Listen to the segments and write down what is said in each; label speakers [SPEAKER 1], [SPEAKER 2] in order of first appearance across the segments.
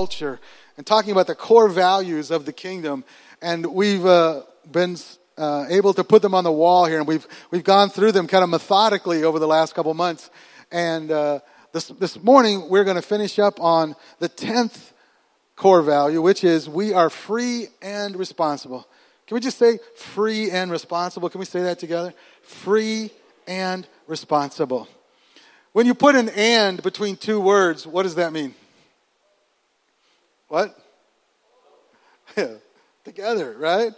[SPEAKER 1] culture and talking about the core values of the kingdom. And we've uh, been uh, able to put them on the wall here, and we've, we've gone through them kind of methodically over the last couple months. And uh, this, this morning, we're going to finish up on the 10th core value, which is we are free and responsible. Can we just say free and responsible? Can we say that together? Free and responsible. When you put an and between two words, what does that mean? What? Yeah, together, right?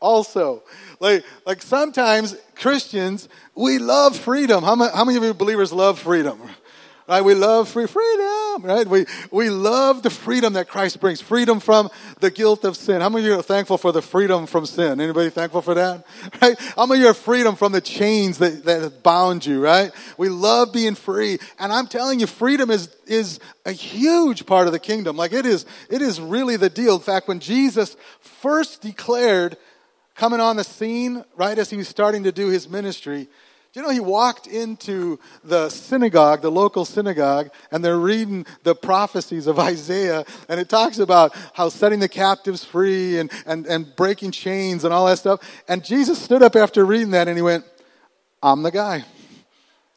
[SPEAKER 1] Also, like like sometimes Christians we love freedom. How many, how many of you believers love freedom? Right? We love free freedom, right? We, we love the freedom that Christ brings. Freedom from the guilt of sin. How many of you are thankful for the freedom from sin? Anybody thankful for that? Right? How many of you are freedom from the chains that, that bound you, right? We love being free. And I'm telling you, freedom is, is a huge part of the kingdom. Like it is, it is really the deal. In fact, when Jesus first declared coming on the scene, right, as he was starting to do his ministry, you know he walked into the synagogue, the local synagogue, and they're reading the prophecies of Isaiah, and it talks about how setting the captives free and, and, and breaking chains and all that stuff. And Jesus stood up after reading that and he went, I'm the guy.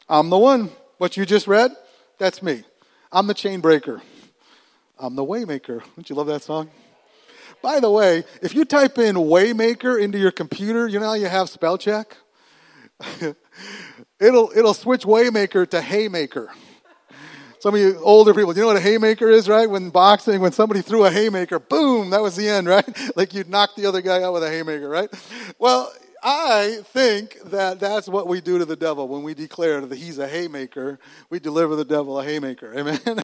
[SPEAKER 1] I'm the one. What you just read, that's me. I'm the chain breaker. I'm the waymaker. Don't you love that song? By the way, if you type in waymaker into your computer, you know how you have spell check? it'll, it'll switch Waymaker to Haymaker. Some of you older people, you know what a haymaker is, right? When boxing, when somebody threw a haymaker, boom, that was the end, right? Like you'd knock the other guy out with a haymaker, right? Well, I think that that's what we do to the devil when we declare that he's a haymaker. We deliver the devil a haymaker, amen.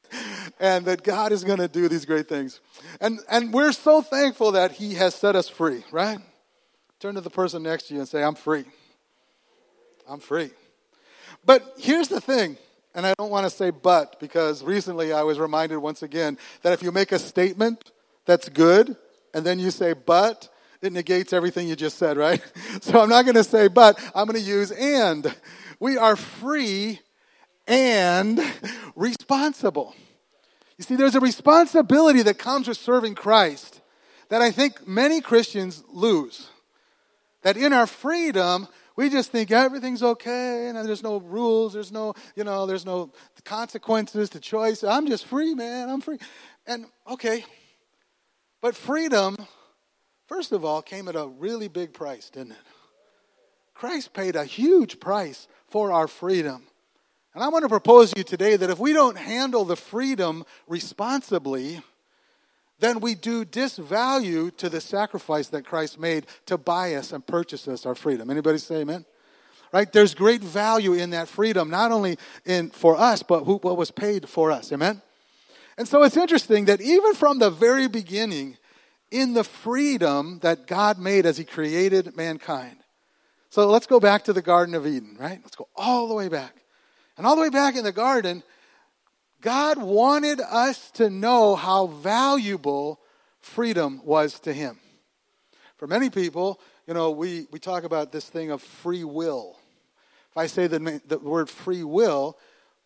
[SPEAKER 1] and that God is going to do these great things, and and we're so thankful that He has set us free. Right? Turn to the person next to you and say, "I'm free." I'm free. But here's the thing, and I don't want to say but because recently I was reminded once again that if you make a statement that's good and then you say but, it negates everything you just said, right? So I'm not going to say but, I'm going to use and. We are free and responsible. You see, there's a responsibility that comes with serving Christ that I think many Christians lose. That in our freedom, we just think everything's okay and there's no rules, there's no, you know, there's no consequences to choice. I'm just free, man. I'm free. And okay. But freedom, first of all, came at a really big price, didn't it? Christ paid a huge price for our freedom. And I want to propose to you today that if we don't handle the freedom responsibly, then we do disvalue to the sacrifice that Christ made to buy us and purchase us our freedom. Anybody say amen? Right? There's great value in that freedom, not only in for us, but who, what was paid for us. Amen? And so it's interesting that even from the very beginning, in the freedom that God made as He created mankind. So let's go back to the Garden of Eden, right? Let's go all the way back. And all the way back in the garden, God wanted us to know how valuable freedom was to Him. For many people, you know, we, we talk about this thing of free will. If I say the, the word free will,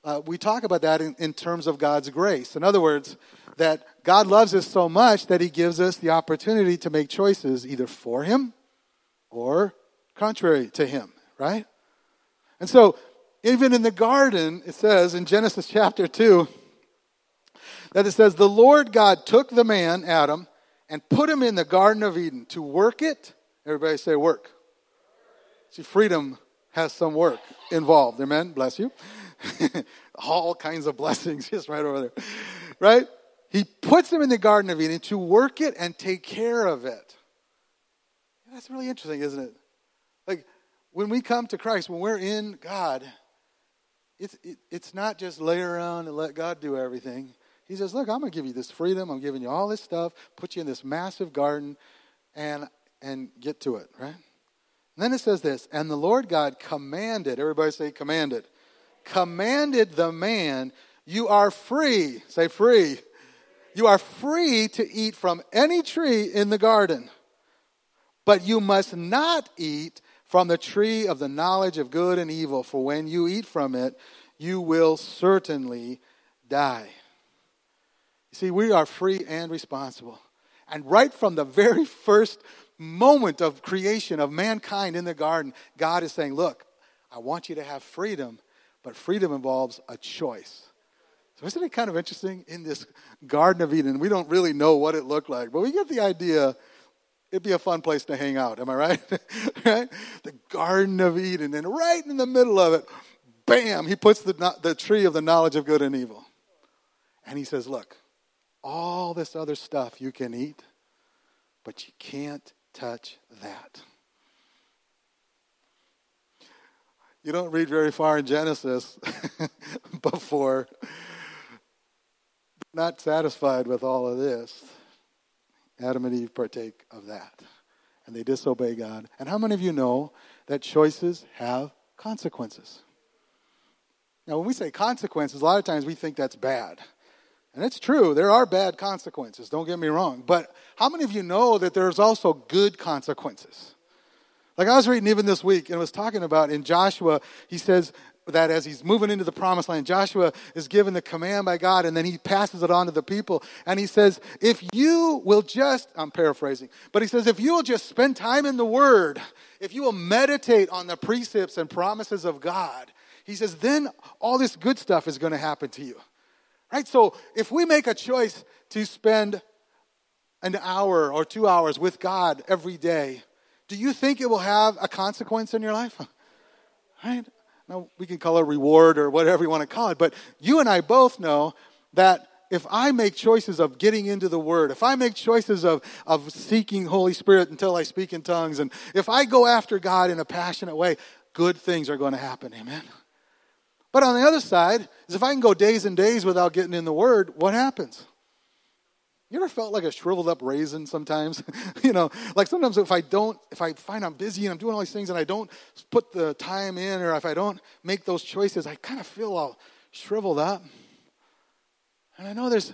[SPEAKER 1] uh, we talk about that in, in terms of God's grace. In other words, that God loves us so much that He gives us the opportunity to make choices either for Him or contrary to Him, right? And so even in the garden, it says in Genesis chapter 2 that it says, The Lord God took the man, Adam, and put him in the Garden of Eden to work it. Everybody say work. See, freedom has some work involved. Amen. Bless you. All kinds of blessings just right over there. Right? He puts him in the Garden of Eden to work it and take care of it. That's really interesting, isn't it? Like when we come to Christ, when we're in God, it's, it, it's not just lay around and let God do everything. He says, Look, I'm going to give you this freedom. I'm giving you all this stuff, put you in this massive garden, and, and get to it, right? And then it says this, and the Lord God commanded, everybody say commanded, commanded the man, you are free, say free. You are free to eat from any tree in the garden, but you must not eat from the tree of the knowledge of good and evil, for when you eat from it, you will certainly die. You see, we are free and responsible. And right from the very first moment of creation of mankind in the garden, God is saying, Look, I want you to have freedom, but freedom involves a choice. So, isn't it kind of interesting in this Garden of Eden? We don't really know what it looked like, but we get the idea it'd be a fun place to hang out. Am I right? right? The Garden of Eden, and right in the middle of it, bam, he puts the, the tree of the knowledge of good and evil. And he says, Look, all this other stuff you can eat, but you can't touch that. You don't read very far in Genesis before not satisfied with all of this. Adam and Eve partake of that. And they disobey God. And how many of you know that choices have consequences? Now, when we say consequences, a lot of times we think that's bad. And it's true, there are bad consequences, don't get me wrong. But how many of you know that there's also good consequences? Like I was reading even this week and it was talking about in Joshua, he says that as he's moving into the promised land, Joshua is given the command by God and then he passes it on to the people. And he says, if you will just, I'm paraphrasing, but he says, if you will just spend time in the Word, if you will meditate on the precepts and promises of God, he says, then all this good stuff is going to happen to you. Right? So if we make a choice to spend an hour or two hours with God every day, do you think it will have a consequence in your life? right? Now, we can call it reward or whatever you want to call it, but you and I both know that if I make choices of getting into the Word, if I make choices of, of seeking Holy Spirit until I speak in tongues, and if I go after God in a passionate way, good things are going to happen. Amen. But on the other side is if I can go days and days without getting in the Word, what happens? You ever felt like a shriveled up raisin sometimes? you know, like sometimes if I don't, if I find I'm busy and I'm doing all these things and I don't put the time in or if I don't make those choices, I kind of feel all shriveled up. And I know there's,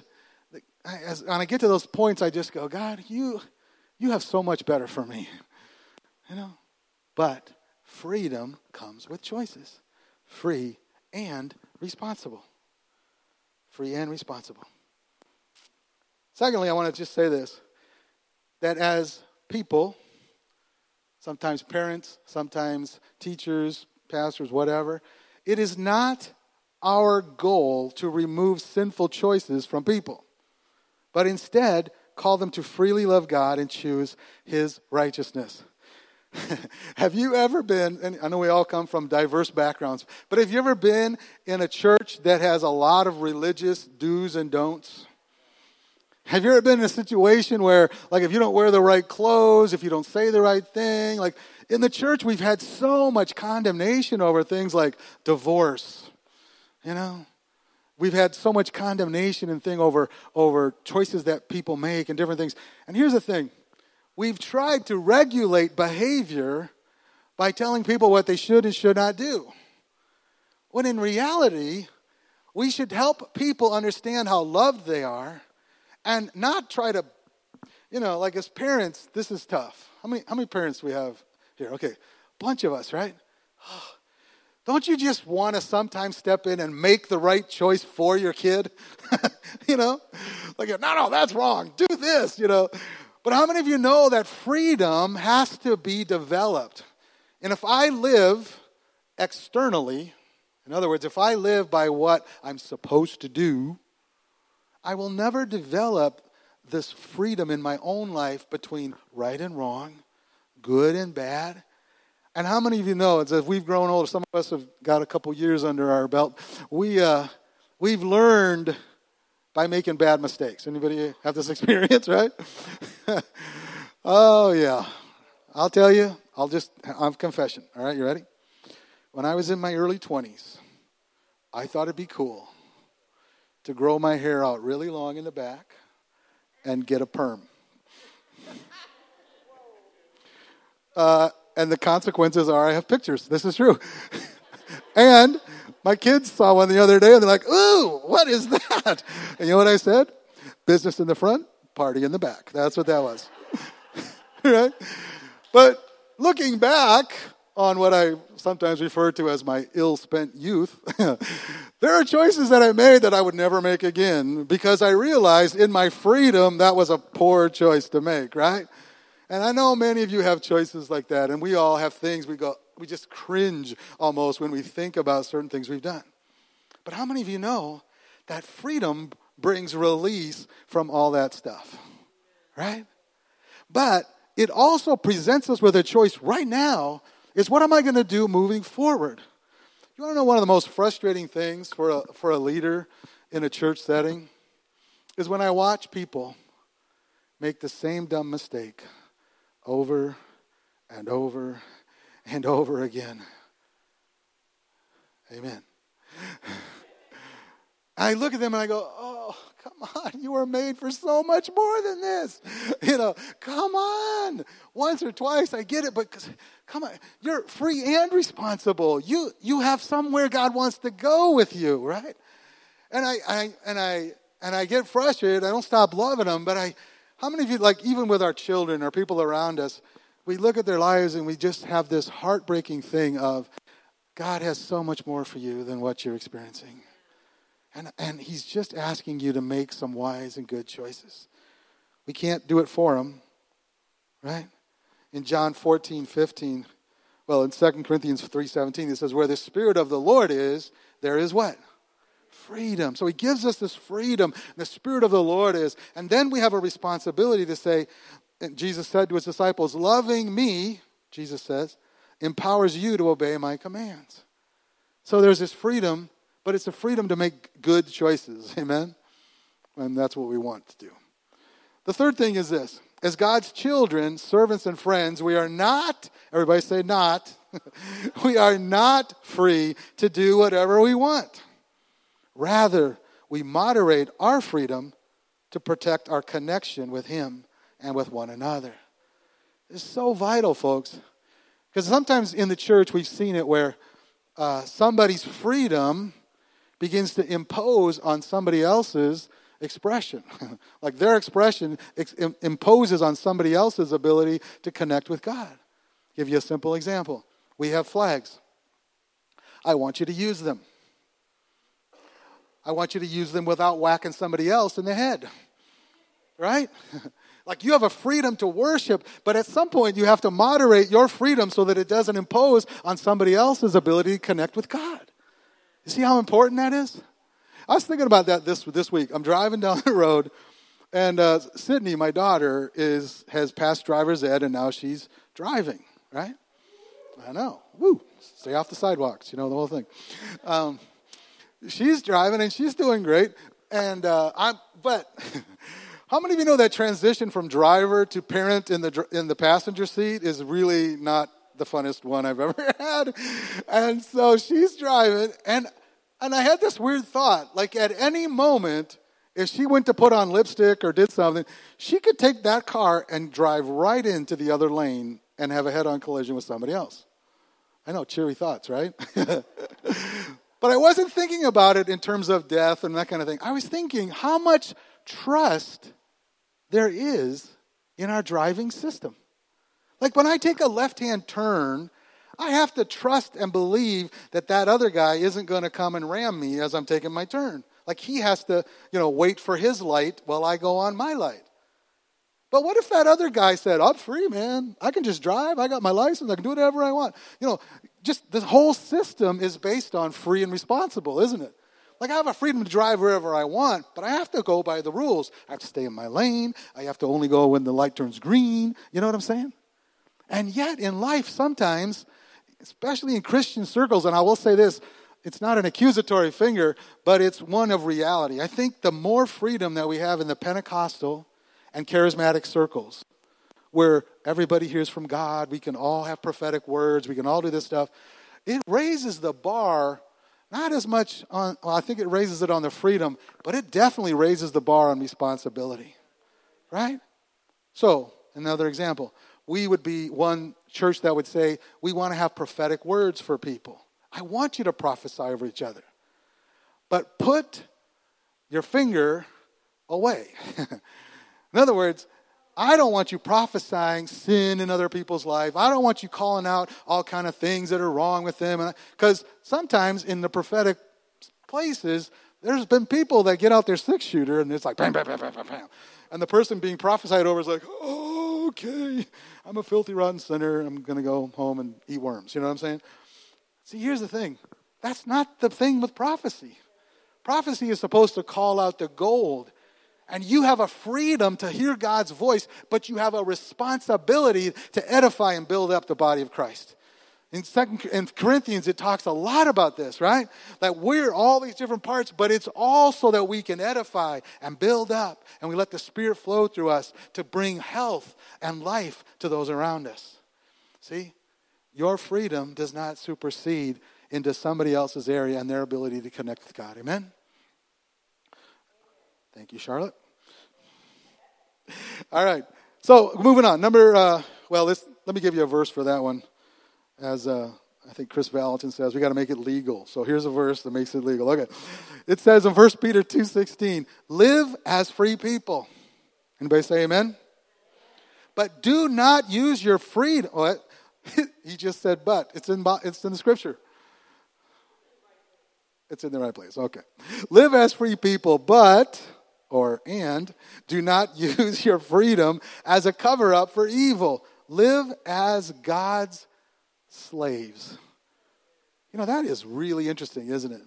[SPEAKER 1] as, when I get to those points, I just go, God, you, you have so much better for me. You know? But freedom comes with choices. Free and responsible. Free and responsible. Secondly, I want to just say this that as people, sometimes parents, sometimes teachers, pastors, whatever, it is not our goal to remove sinful choices from people, but instead call them to freely love God and choose His righteousness. have you ever been, and I know we all come from diverse backgrounds, but have you ever been in a church that has a lot of religious do's and don'ts? Have you ever been in a situation where, like, if you don't wear the right clothes, if you don't say the right thing, like, in the church, we've had so much condemnation over things like divorce, you know? We've had so much condemnation and thing over, over choices that people make and different things. And here's the thing we've tried to regulate behavior by telling people what they should and should not do. When in reality, we should help people understand how loved they are and not try to, you know, like as parents, this is tough. How many, how many parents we have here? Okay, bunch of us, right? Don't you just want to sometimes step in and make the right choice for your kid? you know? Like, no, no, that's wrong. Do this, you know? But how many of you know that freedom has to be developed? And if I live externally, in other words, if I live by what I'm supposed to do, I will never develop this freedom in my own life between right and wrong, good and bad. And how many of you know, as we've grown older, some of us have got a couple years under our belt, we, uh, we've learned by making bad mistakes. Anybody have this experience, right? oh, yeah. I'll tell you, I'll just, I'm confession. All right, you ready? When I was in my early 20s, I thought it'd be cool to grow my hair out really long in the back and get a perm. Uh, and the consequences are I have pictures. This is true. and my kids saw one the other day and they're like, ooh, what is that? And you know what I said? Business in the front, party in the back. That's what that was. right? But looking back, on what I sometimes refer to as my ill spent youth. there are choices that I made that I would never make again because I realized in my freedom that was a poor choice to make, right? And I know many of you have choices like that, and we all have things we go, we just cringe almost when we think about certain things we've done. But how many of you know that freedom brings release from all that stuff? Right? But it also presents us with a choice right now is what am I going to do moving forward? You want to know one of the most frustrating things for a, for a leader in a church setting? Is when I watch people make the same dumb mistake over and over and over again. Amen. I look at them and I go, oh, come on. You were made for so much more than this. You know, come on. Once or twice, I get it, but come on. You're free and responsible. You, you have somewhere God wants to go with you, right? And I, I, and I, and I get frustrated. I don't stop loving them, but I, how many of you, like, even with our children or people around us, we look at their lives and we just have this heartbreaking thing of God has so much more for you than what you're experiencing. And, and He's just asking you to make some wise and good choices. We can't do it for Him, right? In John 14, 15, well, in 2 Corinthians 3.17, it says, where the Spirit of the Lord is, there is what? freedom. So he gives us this freedom. The Spirit of the Lord is. And then we have a responsibility to say, Jesus said to his disciples, loving me, Jesus says, empowers you to obey my commands. So there's this freedom, but it's a freedom to make good choices. Amen? And that's what we want to do. The third thing is this as God's children, servants, and friends, we are not, everybody say not, we are not free to do whatever we want. Rather, we moderate our freedom to protect our connection with Him and with one another. It's so vital, folks. Because sometimes in the church, we've seen it where uh, somebody's freedom begins to impose on somebody else's expression. like their expression ex- imposes on somebody else's ability to connect with God. give you a simple example. We have flags. I want you to use them. I want you to use them without whacking somebody else in the head. Right? like you have a freedom to worship, but at some point you have to moderate your freedom so that it doesn't impose on somebody else's ability to connect with God. You see how important that is? I was thinking about that this, this week. I'm driving down the road, and uh, Sydney, my daughter, is has passed driver's ed, and now she's driving, right? I know. Woo! Stay off the sidewalks, you know, the whole thing. Um, she's driving and she's doing great. And uh, I'm, but how many of you know that transition from driver to parent in the in the passenger seat is really not the funnest one I've ever had? And so she's driving, and and I had this weird thought, like at any moment. If she went to put on lipstick or did something, she could take that car and drive right into the other lane and have a head on collision with somebody else. I know, cheery thoughts, right? But I wasn't thinking about it in terms of death and that kind of thing. I was thinking how much trust there is in our driving system. Like when I take a left hand turn, I have to trust and believe that that other guy isn't going to come and ram me as I'm taking my turn. Like he has to, you know, wait for his light while I go on my light. But what if that other guy said, I'm free, man. I can just drive. I got my license. I can do whatever I want. You know, just the whole system is based on free and responsible, isn't it? Like I have a freedom to drive wherever I want, but I have to go by the rules. I have to stay in my lane. I have to only go when the light turns green. You know what I'm saying? And yet in life, sometimes, especially in Christian circles, and I will say this, it's not an accusatory finger, but it's one of reality. I think the more freedom that we have in the Pentecostal and charismatic circles, where everybody hears from God, we can all have prophetic words, we can all do this stuff. It raises the bar, not as much on, well, I think it raises it on the freedom, but it definitely raises the bar on responsibility. Right? So, another example. We would be one church that would say, we want to have prophetic words for people. I want you to prophesy over each other. But put your finger away. In other words, I don't want you prophesying sin in other people's life. I don't want you calling out all kind of things that are wrong with them. Because sometimes in the prophetic places, there's been people that get out their six shooter and it's like bam, bam, bam, bam, bam, bam. And the person being prophesied over is like, oh, okay, I'm a filthy, rotten sinner. I'm going to go home and eat worms. You know what I'm saying? See, here's the thing that's not the thing with prophecy. Prophecy is supposed to call out the gold. And you have a freedom to hear God's voice, but you have a responsibility to edify and build up the body of Christ. In second in Corinthians, it talks a lot about this, right? That we're all these different parts, but it's also that we can edify and build up, and we let the Spirit flow through us to bring health and life to those around us. See, your freedom does not supersede into somebody else's area and their ability to connect with God. Amen. Thank you, Charlotte. All right. So moving on. Number uh, well, let me give you a verse for that one as uh, I think Kris Vallotton says, we got to make it legal. So here's a verse that makes it legal. Okay. It says in 1 Peter 2.16, live as free people. Anybody say amen? But do not use your freedom. What? he just said but. It's in, it's in the scripture. It's in the right place. Okay. Live as free people, but, or and, do not use your freedom as a cover up for evil. Live as God's slaves. You know, that is really interesting, isn't it?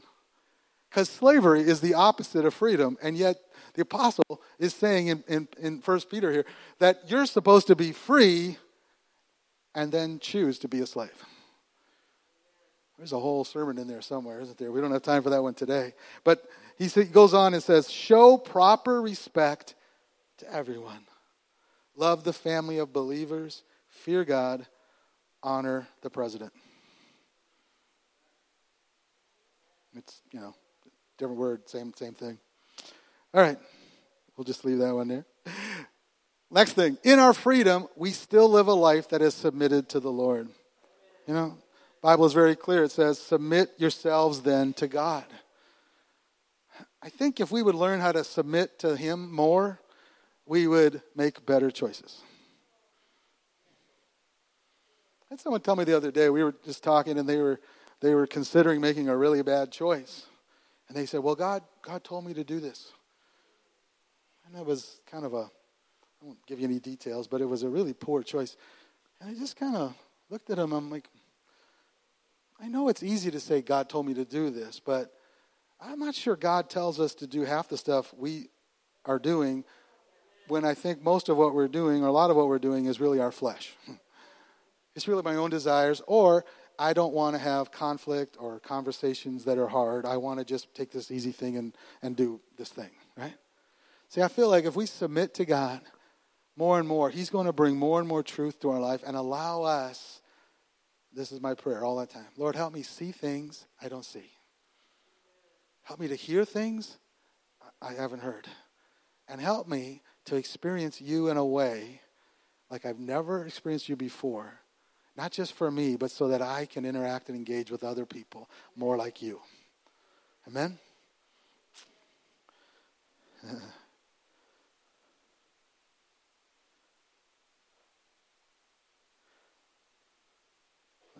[SPEAKER 1] Because slavery is the opposite of freedom, and yet the apostle is saying in, in, in 1 Peter here that you're supposed to be free and then choose to be a slave. There's a whole sermon in there somewhere, isn't there? We don't have time for that one today. But he goes on and says, Show proper respect to everyone. Love the family of believers. Fear God honor the president. It's, you know, different word, same, same thing. All right, we'll just leave that one there. Next thing, in our freedom, we still live a life that is submitted to the Lord. You know, Bible is very clear. It says, "Submit yourselves then to God." I think if we would learn how to submit to Him more, we would make better choices had someone tell me the other day, we were just talking and they were, they were considering making a really bad choice. And they said, Well, God, God told me to do this. And that was kind of a, I won't give you any details, but it was a really poor choice. And I just kind of looked at him. I'm like, I know it's easy to say God told me to do this, but I'm not sure God tells us to do half the stuff we are doing when I think most of what we're doing, or a lot of what we're doing, is really our flesh. It's really my own desires, or I don't want to have conflict or conversations that are hard. I want to just take this easy thing and, and do this thing, right? See, I feel like if we submit to God more and more, He's going to bring more and more truth to our life and allow us. This is my prayer all the time. Lord, help me see things I don't see. Help me to hear things I haven't heard. And help me to experience you in a way like I've never experienced you before not just for me, but so that I can interact and engage with other people more like you. Amen?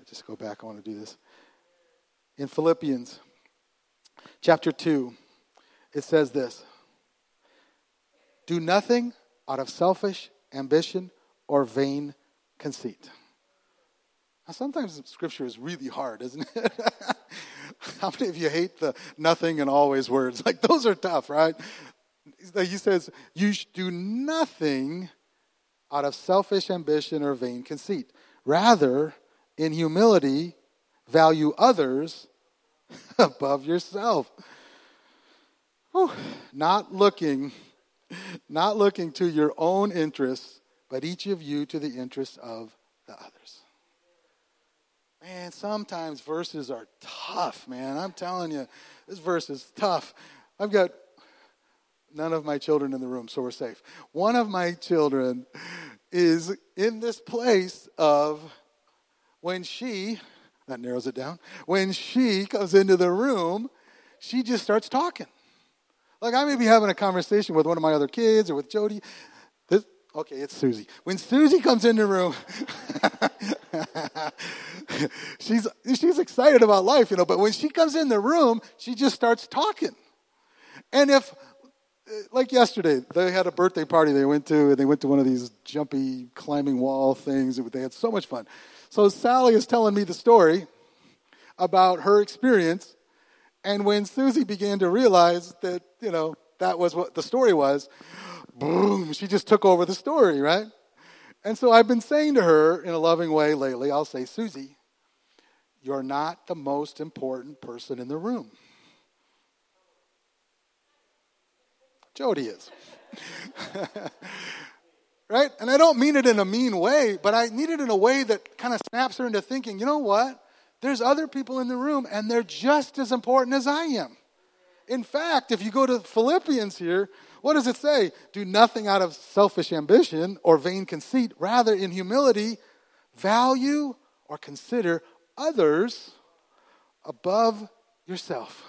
[SPEAKER 1] I just go back. I want to do this. In Philippians chapter 2, it says this Do nothing out of selfish ambition or vain conceit. Now, sometimes scripture is really hard, isn't it? How many of you hate the nothing and always words? Like, those are tough, right? He says, You do nothing out of selfish ambition or vain conceit. Rather, in humility, value others above yourself. Whew. Not looking, not looking to your own interests, but each of you to the interests of the others. Man, sometimes verses are tough, man. I'm telling you, this verse is tough. I've got none of my children in the room, so we're safe. One of my children is in this place of when she, that narrows it down, when she comes into the room, she just starts talking. Like I may be having a conversation with one of my other kids or with Jody. Okay, it's Susie. When Susie comes in the room, she's she's excited about life, you know. But when she comes in the room, she just starts talking. And if, uh, like yesterday, they had a birthday party they went to, and they went to one of these jumpy climbing wall things. They had so much fun. So Sally is telling me the story about her experience, and when Susie began to realize that you know that was what the story was, boom, she just took over the story, right? And so I've been saying to her in a loving way lately, I'll say, Susie, you're not the most important person in the room. Jody is. right? And I don't mean it in a mean way, but I mean it in a way that kind of snaps her into thinking, you know what? There's other people in the room, and they're just as important as I am. In fact, if you go to Philippians here, what does it say? Do nothing out of selfish ambition or vain conceit. Rather, in humility, value or consider others above yourself.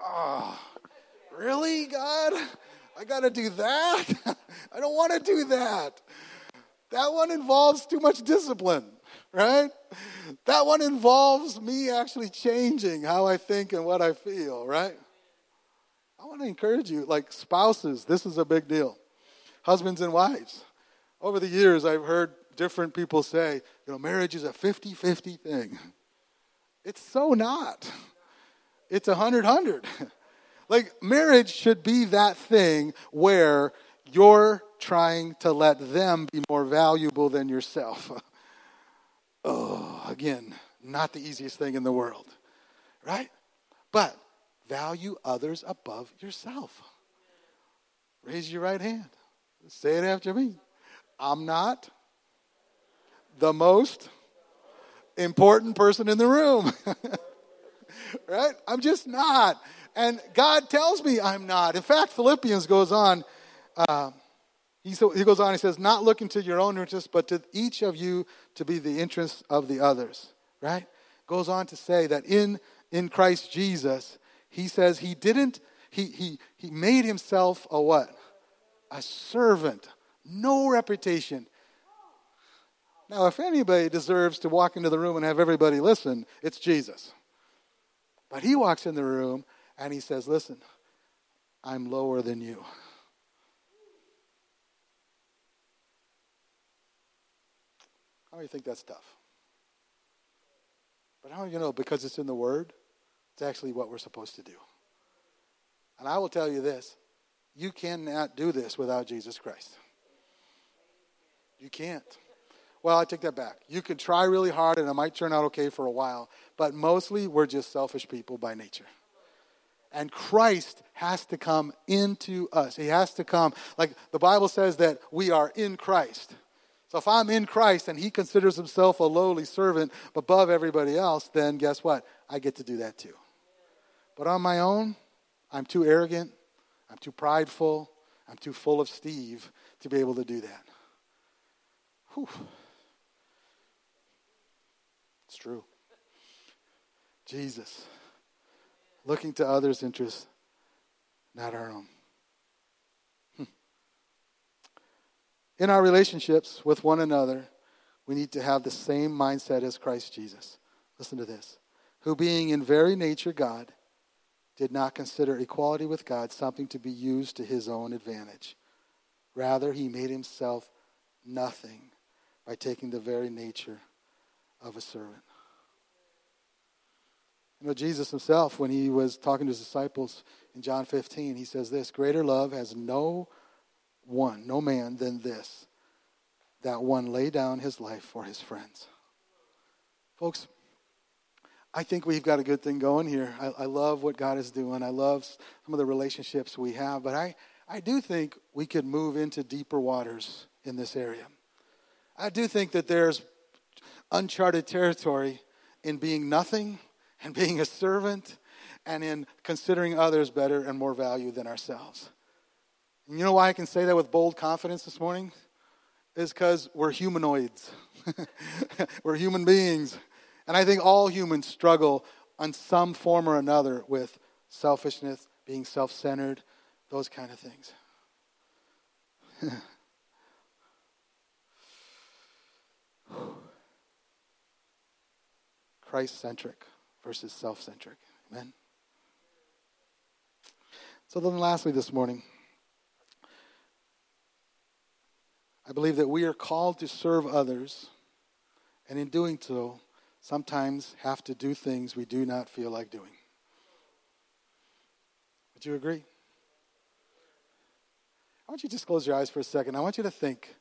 [SPEAKER 1] Oh, really, God? I got to do that? I don't want to do that. That one involves too much discipline, right? That one involves me actually changing how I think and what I feel, right? I want to encourage you, like spouses, this is a big deal. Husbands and wives. Over the years, I've heard different people say, you know, marriage is a 50 50 thing. It's so not. It's a 100 100. like, marriage should be that thing where you're trying to let them be more valuable than yourself. oh, again, not the easiest thing in the world, right? But value others above yourself. Raise your right hand. Say it after me. I'm not the most important person in the room. right? I'm just not. And God tells me I'm not. In fact, Philippians goes on. Uh, he, so, he goes on, he says, not looking to your own interests, but to each of you to be the interests of the others. Right? Goes on to say that in, in Christ Jesus, he says he didn't, he, he, he made himself a what? A servant. No reputation. Now, if anybody deserves to walk into the room and have everybody listen, it's Jesus. But he walks in the room and he says, Listen, I'm lower than you. How do you think that's tough? But how do you know? Because it's in the Word, it's actually what we're supposed to do. And I will tell you this you cannot do this without Jesus Christ. You can't. Well, I take that back. You can try really hard and it might turn out okay for a while, but mostly we're just selfish people by nature. And Christ has to come into us. He has to come. Like the Bible says that we are in Christ. So if I'm in Christ and he considers himself a lowly servant above everybody else, then guess what? I get to do that too. But on my own, I'm too arrogant, I'm too prideful, I'm too full of Steve to be able to do that. Whew. It's true. Jesus, looking to others' interests, not our own. Hmm. In our relationships with one another, we need to have the same mindset as Christ Jesus. Listen to this. Who, being in very nature God, did not consider equality with God something to be used to his own advantage. Rather, he made himself nothing by taking the very nature of a servant. You know, Jesus himself, when he was talking to his disciples in John 15, he says this Greater love has no one, no man than this, that one lay down his life for his friends. Folks, I think we've got a good thing going here. I, I, love what God is doing. I love some of the relationships we have, but I, I do think we could move into deeper waters in this area. I do think that there's uncharted territory in being nothing and being a servant and in considering others better and more value than ourselves. And you know why I can say that with bold confidence this morning? Is because we're humanoids. we're human beings. And I think all humans struggle on some form or another with selfishness, being self centered, those kind of things. Christ centric versus self centric. Amen. So then, lastly, this morning, I believe that we are called to serve others, and in doing so, sometimes have to do things we do not feel like doing. Would you agree? I want you to just close your eyes for a second. I want you to think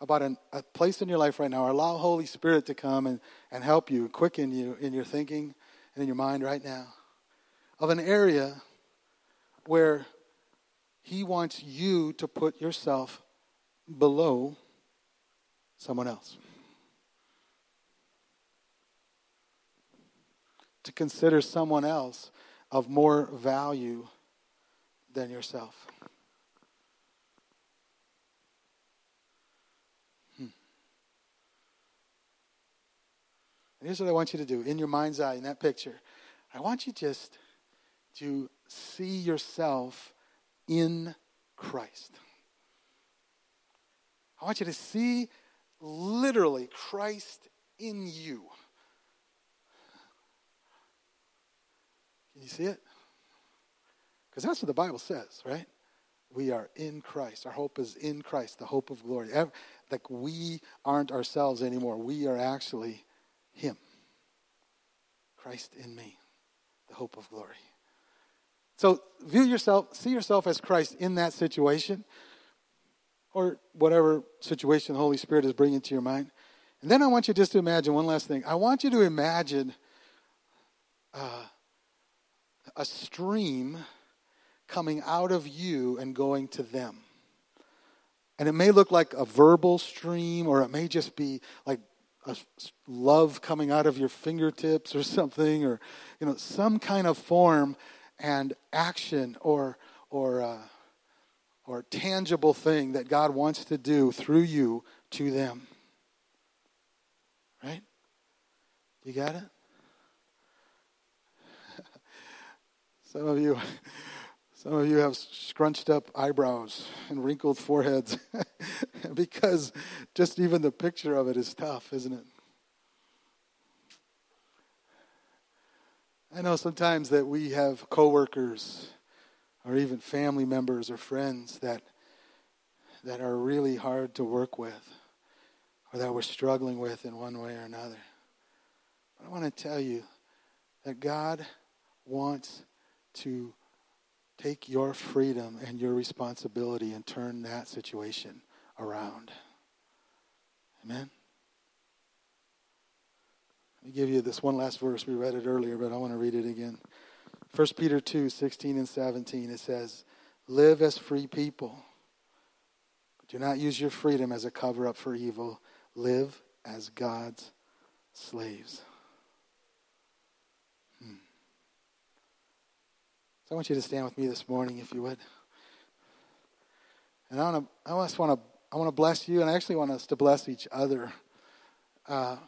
[SPEAKER 1] about an, a place in your life right now. Allow Holy Spirit to come and, and help you, quicken you in your thinking and in your mind right now of an area where He wants you to put yourself below someone else. To consider someone else of more value than yourself. Hmm. Here's what I want you to do in your mind's eye, in that picture. I want you just to see yourself in Christ. I want you to see literally Christ in you. Can you see it? Because that's what the Bible says, right? We are in Christ. Our hope is in Christ, the hope of glory. Like we aren't ourselves anymore. We are actually Him. Christ in me, the hope of glory. So view yourself, see yourself as Christ in that situation, or whatever situation the Holy Spirit is bringing to your mind. And then I want you just to imagine one last thing. I want you to imagine uh, a stream coming out of you and going to them. And it may look like a verbal stream, or it may just be like a love coming out of your fingertips or something, or you know, some kind of form and action or or uh, or tangible thing that God wants to do through you to them. Right? You got it? Some of you some of you have scrunched up eyebrows and wrinkled foreheads because just even the picture of it is tough, isn't it? I know sometimes that we have coworkers or even family members or friends that that are really hard to work with or that we're struggling with in one way or another. But I want to tell you that God wants to take your freedom and your responsibility and turn that situation around. Amen. Let me give you this one last verse. We read it earlier, but I want to read it again. 1 Peter 2 16 and 17. It says, Live as free people, do not use your freedom as a cover up for evil. Live as God's slaves. So I want you to stand with me this morning, if you would. And I want to, I just want to, I want to bless you, and I actually want us to bless each other. Uh,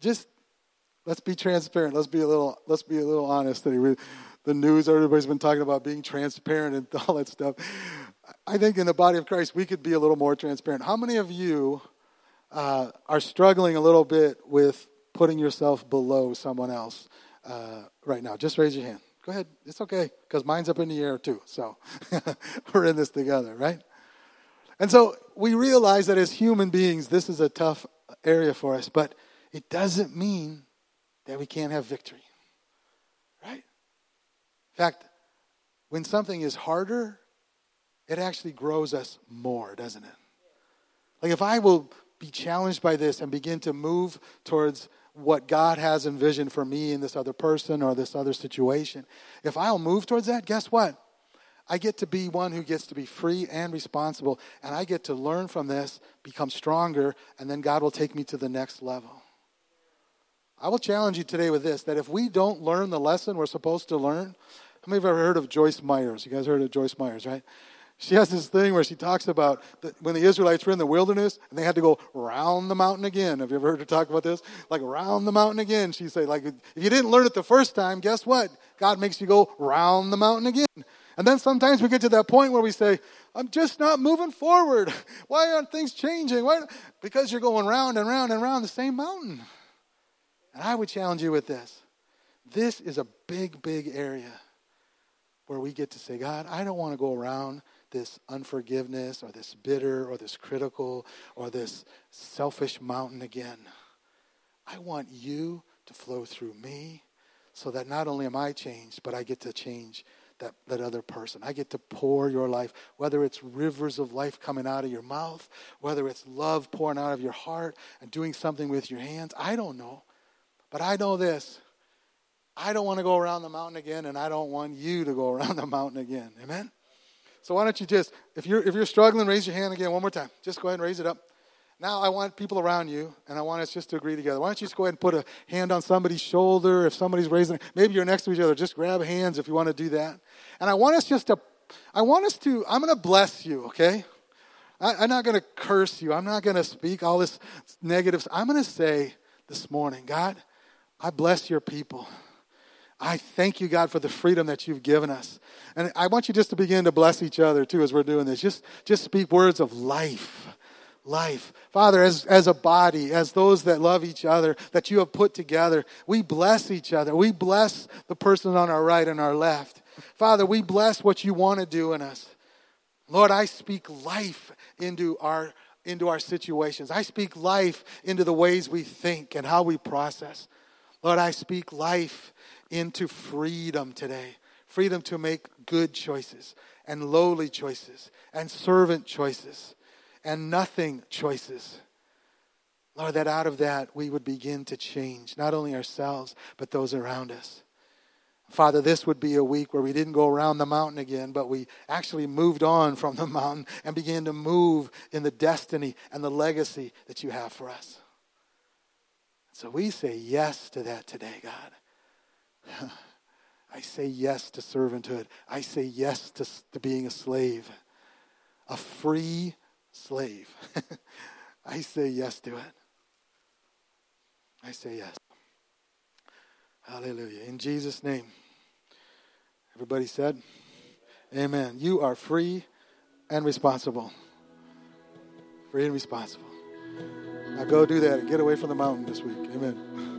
[SPEAKER 1] just let's be transparent. Let's be a little. Let's be a little honest. Today. The news, everybody's been talking about being transparent and all that stuff. I think in the body of Christ, we could be a little more transparent. How many of you uh, are struggling a little bit with putting yourself below someone else uh, right now? Just raise your hand. Go ahead. It's okay because mine's up in the air too. So we're in this together, right? And so we realize that as human beings, this is a tough area for us, but it doesn't mean that we can't have victory. Right? In fact, when something is harder, it actually grows us more, doesn't it? Like if I will be challenged by this and begin to move towards what God has envisioned for me and this other person or this other situation, if I'll move towards that, guess what? I get to be one who gets to be free and responsible, and I get to learn from this, become stronger, and then God will take me to the next level. I will challenge you today with this that if we don't learn the lesson we're supposed to learn, how many of you ever heard of Joyce Meyers? You guys heard of Joyce Meyers, right? She has this thing where she talks about when the Israelites were in the wilderness and they had to go round the mountain again. Have you ever heard her talk about this? Like round the mountain again. She say, like, if you didn't learn it the first time, guess what? God makes you go round the mountain again. And then sometimes we get to that point where we say, I'm just not moving forward. Why aren't things changing? Why? Because you're going round and round and round the same mountain. And I would challenge you with this. This is a big, big area where we get to say, God, I don't want to go around this unforgiveness or this bitter or this critical or this selfish mountain again. I want you to flow through me so that not only am I changed, but I get to change that, that other person. I get to pour your life, whether it's rivers of life coming out of your mouth, whether it's love pouring out of your heart and doing something with your hands. I don't know. But I know this. I don't want to go around the mountain again, and I don't want you to go around the mountain again. Amen? So why don't you just, if you're, if you're struggling, raise your hand again one more time. Just go ahead and raise it up. Now I want people around you, and I want us just to agree together. Why don't you just go ahead and put a hand on somebody's shoulder if somebody's raising, maybe you're next to each other, just grab hands if you want to do that. And I want us just to, I want us to, I'm going to bless you, okay? I, am not going to curse you. I'm not going to speak all this negative. I'm going to say this morning, God, I bless your people. I thank you, God, for the freedom that you've given us. And I want you just to begin to bless each other, too, as we're doing this. Just, just speak words of life life. Father, as, as a body, as those that love each other, that you have put together, we bless each other. We bless the person on our right and our left. Father, we bless what you want to do in us. Lord, I speak life into our into our situations. I speak life into the ways we think and how we process. Lord, I speak life into freedom today. Freedom to make good choices and lowly choices and servant choices and nothing choices. Lord, that out of that we would begin to change not only ourselves, but those around us. Father, this would be a week where we didn't go around the mountain again, but we actually moved on from the mountain and began to move in the destiny and the legacy that you have for us. So we say yes to that today, God. I say yes to servanthood. I say yes to, to being a slave, a free slave. I say yes to it. I say yes. Hallelujah. In Jesus' name. Everybody said, Amen. You are free and responsible. Free and responsible. Now go do that and get away from the mountain this week. Amen.